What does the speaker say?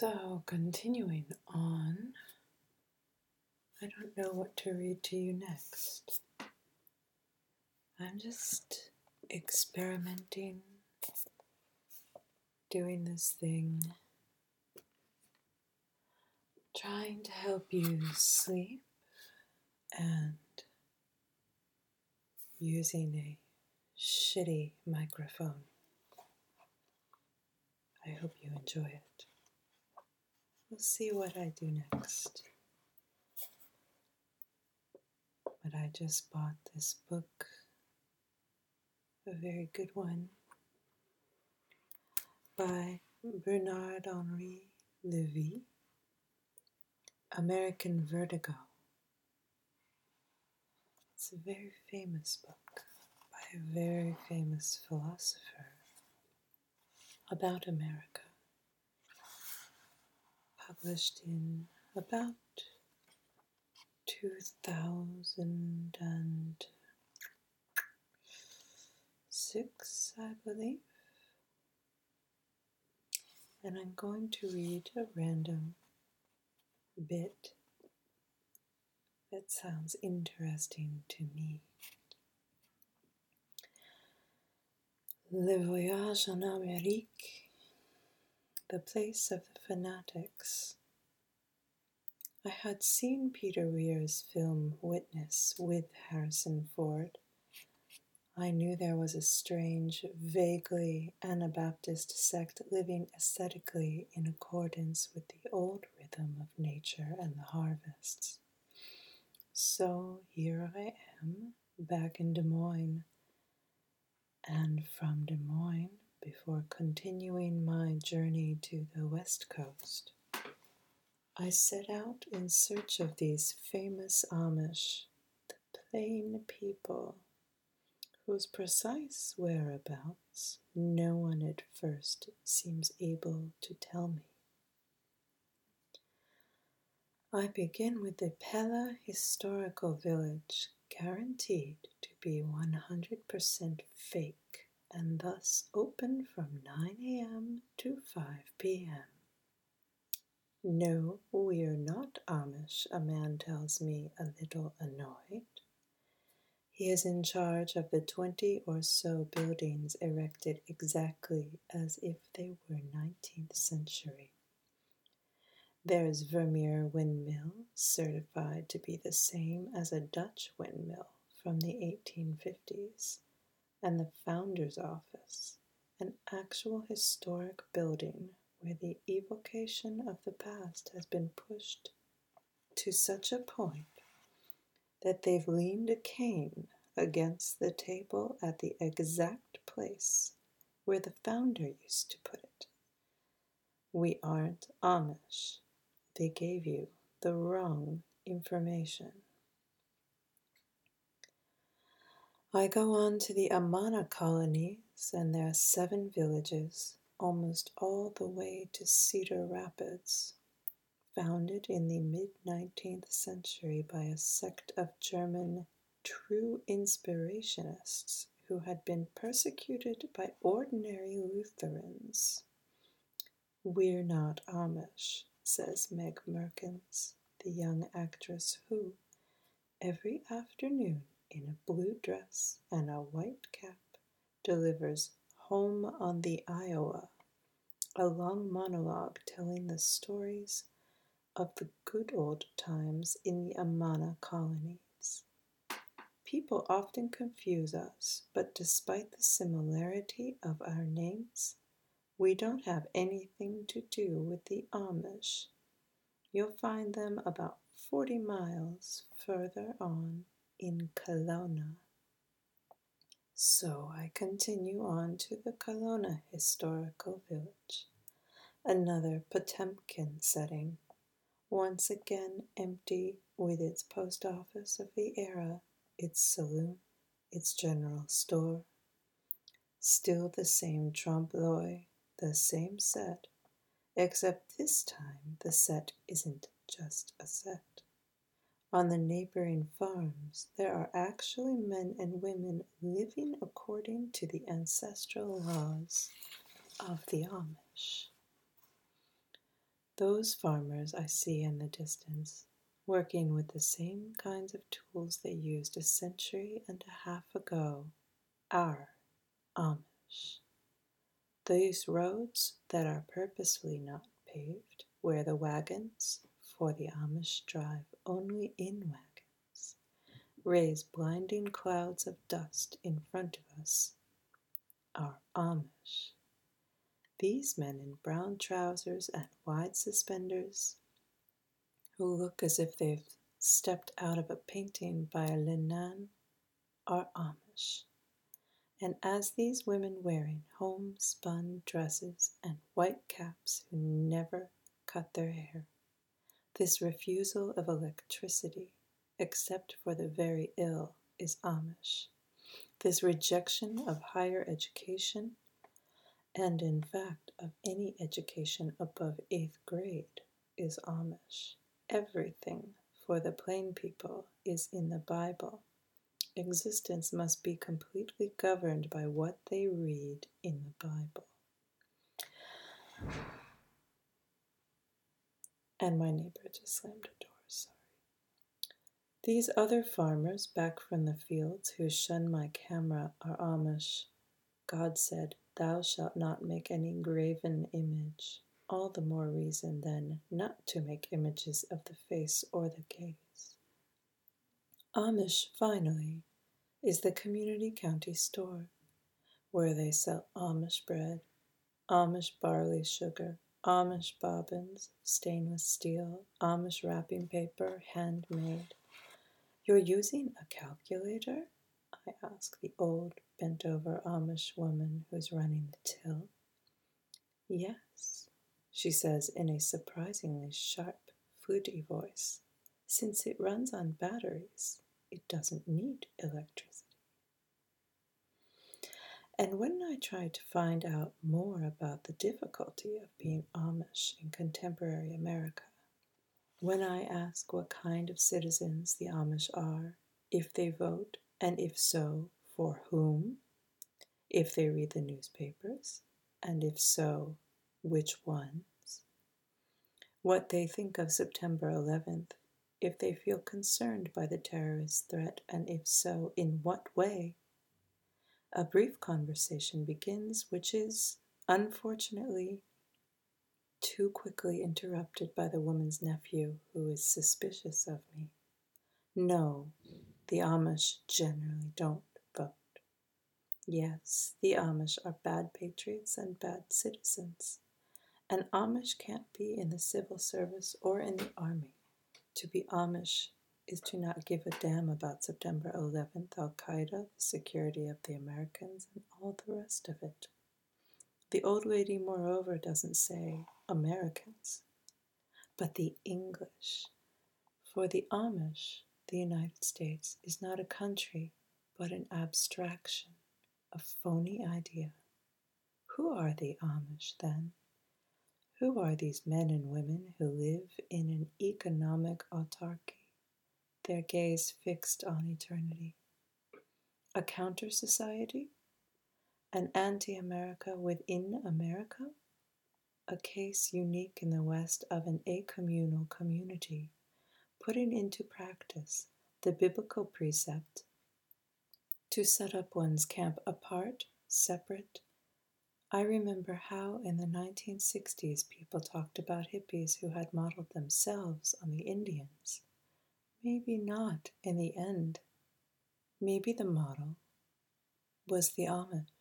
So, continuing on, I don't know what to read to you next. I'm just experimenting, doing this thing, trying to help you sleep and using a shitty microphone. I hope you enjoy it. We'll see what I do next. But I just bought this book, a very good one, by Bernard Henri Lévy, American Vertigo. It's a very famous book by a very famous philosopher about America, published in about 2006, I believe. And I'm going to read a random bit that sounds interesting to me. Le Voyage en Amérique, the place of the fanatics. I had seen Peter Weir's film Witness with Harrison Ford. I knew there was a strange, vaguely Anabaptist sect living ascetically in accordance with the old rhythm of nature and the harvests. So here I am, back in Des Moines and from Des Moines before continuing my journey to the West Coast. I set out in search of these famous Amish, the plain people, whose precise whereabouts no one at first seems able to tell me. I begin with the Pella Historical Village guaranteed to be 100% fake and thus open from 9 a.m. to 5 p.m. No, we are not Amish, a man tells me, a little annoyed. He is in charge of the 20 or so buildings erected exactly as if they were 19th century. There is Vermeer Windmill, certified to be the same as a Dutch windmill from the 1850s, and the Founder's Office, an actual historic building where the evocation of the past has been pushed to such a point that they've leaned a cane against the table at the exact place where the founder used to put it. We aren't Amish they gave you the wrong information. I go on to the Amana colonies, and there are seven villages, almost all the way to Cedar Rapids, founded in the mid 19th century by a sect of German true inspirationists who had been persecuted by ordinary Lutherans. We're not Amish says Meg Merkens, the young actress who, every afternoon in a blue dress and a white cap, delivers Home on the Iowa, a long monologue telling the stories of the good old times in the Amana colonies. People often confuse us, but despite the similarity of our names, we don't have anything to do with the Amish. You'll find them about 40 miles further on in Kalona. So I continue on to the Kalona Historical Village, another Potemkin setting, once again empty with its post office of the era, its saloon, its general store. Still the same trompe l'oeil, the same set, except this time the set isn't just a set. On the neighboring farms, there are actually men and women living according to the ancestral laws of the Amish. Those farmers I see in the distance, working with the same kinds of tools they used a century and a half ago, are Amish. These roads that are purposely not paved, where the wagons for the Amish drive only in wagons, raise blinding clouds of dust in front of us, are Amish. These men in brown trousers and wide suspenders, who look as if they've stepped out of a painting by Le Nain, are Amish. And as these women wearing homespun dresses and white caps who never cut their hair, this refusal of electricity, except for the very ill, is Amish. This rejection of higher education and in fact of any education above eighth grade, is Amish. Everything for the plain people is in the Bible. Existence must be completely governed by what they read in the Bible. And my neighbor just slammed a door, sorry. These other farmers back from the fields who shun my camera are Amish. God said, Thou shalt not make any graven image. All the more reason, then, not to make images of the face or the gaze. Amish, finally, is the community county store, where they sell Amish bread, Amish barley sugar, Amish bobbins, stainless steel, Amish wrapping paper, handmade. You're using a calculator? I ask the old, bent over Amish woman who's running the till. Yes, she says in a surprisingly sharp, fluty voice. Since it runs on batteries, it doesn't need electricity. And when I try to find out more about the difficulty of being Amish in contemporary America, when I ask what kind of citizens the Amish are, if they vote, and if so, for whom? If they read the newspapers, and if so, which ones? What they think of September 11th, if they feel concerned by the terrorist threat, and if so, in what way? A brief conversation begins, which is, unfortunately, too quickly interrupted by the woman's nephew, who is suspicious of me. No, the Amish generally don't vote. Yes, the Amish are bad patriots and bad citizens. An Amish can't be in the civil service or in the army. To be Amish is to not give a damn about September 11th, Al Qaeda, the security of the Americans, and all the rest of it. The old lady, moreover, doesn't say Americans, but the English. For the Amish, the United States is not a country, but an abstraction, a phony idea. Who are the Amish then? Who are these men and women who live in an economic autarky, their gaze fixed on eternity? A counter society? An anti America within America? A case unique in the West of an acommunal community putting into practice the biblical precept to set up one's camp apart, separate. I remember how in the 1960s people talked about hippies who had modeled themselves on the Indians. Maybe not in the end. Maybe the model was the Amish.